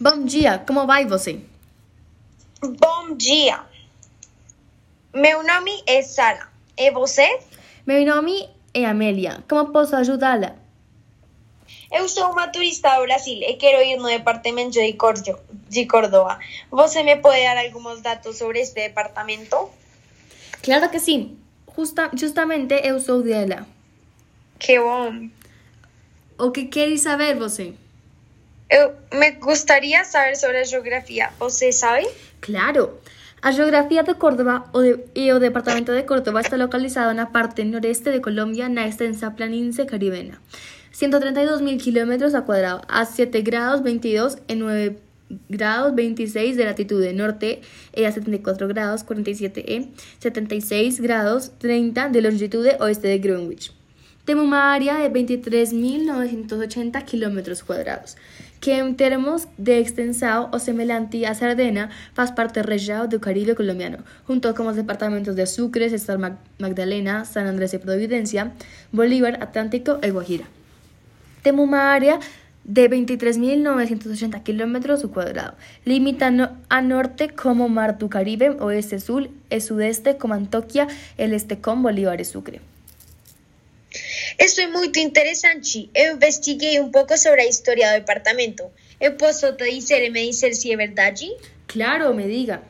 Bom dia, como vai você? Bom dia. Meu nome é Sara. E você? Meu nome é Amélia. Como posso ajudá-la? Eu sou uma turista do Brasil e quero ir no departamento de, Cordo de Córdoba. Você me pode dar alguns dados sobre este departamento? Claro que sim. Justa, justamente eu sou dela. Que bom. O que queres saber você? Eu me gostaria saber sobre a geografia. Você sabe? Claro. A geografía de Córdoba o de, o departamento de Córdoba está localizado na parte noreste de Colombia na extensa planície caribena. 132.000 kilómetros a cuadrado, a 7 grados 22 en 9 grados 26 de latitud norte y a 74 grados 47 e 76 grados 30 de longitud oeste de Greenwich. Tenemos una área de 23.980 kilómetros cuadrados, que en términos de extensión o semejante a Sardena faz parte região do Caribe colombiano, junto con los departamentos de Sucre, Cesar Magdalena, San Andrés y Providencia, Bolívar, Atlántico y Guajira. Tenemos una área de 23.980 kilómetros cuadrados. Limita a norte como Mar do Caribe, oeste, sur y sudeste como Antioquia, el este con Bolívar y Sucre. Isso é muito interessante. Eu investiguei um pouco sobre a história do departamento. Eu posso te dizer e me dizer se é verdade? Claro, me diga.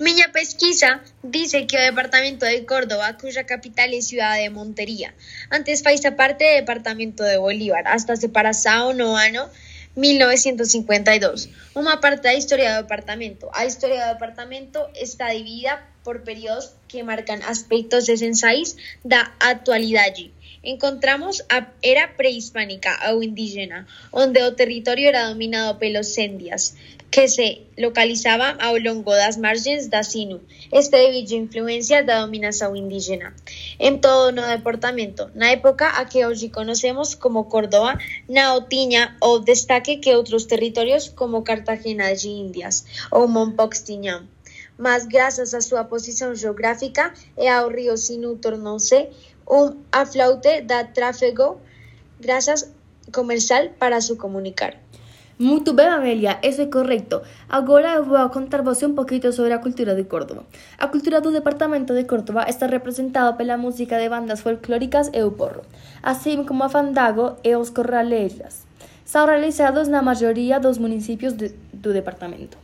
Minha pesquisa dice que o departamento de Córdoba, cuya capital é Ciudad de Montería, antes fazia parte do departamento de Bolívar, hasta separação no ano 1952. Uma parte da história do departamento. A história do departamento está dividida por períodos que marcan aspectos essenciais da atualidade. Encontramos a era prehispánica ou indígena, onde o territorio era dominado pelos sendias, que se localizaba ao longo das margens da Sinu. Este debido influencia da dominación indígena. En todo no departamento, na época a que hoxe conocemos como Córdoba, na o tiña o destaque que outros territorios como Cartagena de Indias ou tiñan. Mas grazas á súa posición geográfica e ao río Sinu tornouse un aflaute da tráfego grazas comercial para su comunicar. Muito bem, Amélia, isso é correto. Agora eu vou contar você um pouquinho sobre a cultura de Córdoba. A cultura do departamento de Córdoba está representada pela música de bandas folclóricas e o porro, assim como a fandago e os corraleiras. São realizados na maioria dos municípios de, do departamento.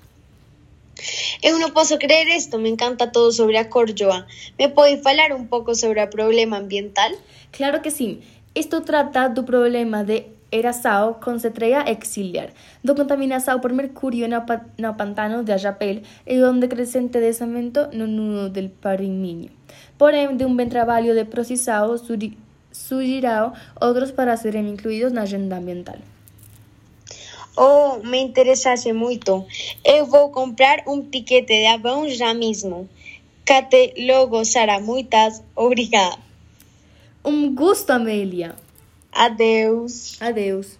Eu non posso creer isto, me encanta todo sobre a Córdoba. Me pode falar un pouco sobre o problema ambiental? Claro que sí. Isto trata do problema de erasao con cetreia exiliar, do contaminação por mercurio no, pa no pantano de Ajapel e do decrecente desamento no nudo del Parimiño. Porém, de un ben traballo de procesado surgirá outros para serem incluídos na agenda ambiental. Oh, me interessase muito. Eu vou comprar um tiquete de avião já mesmo. Cate logo, Sara. Muitas obrigada. Um gosto, Amélia. Adeus. Adeus.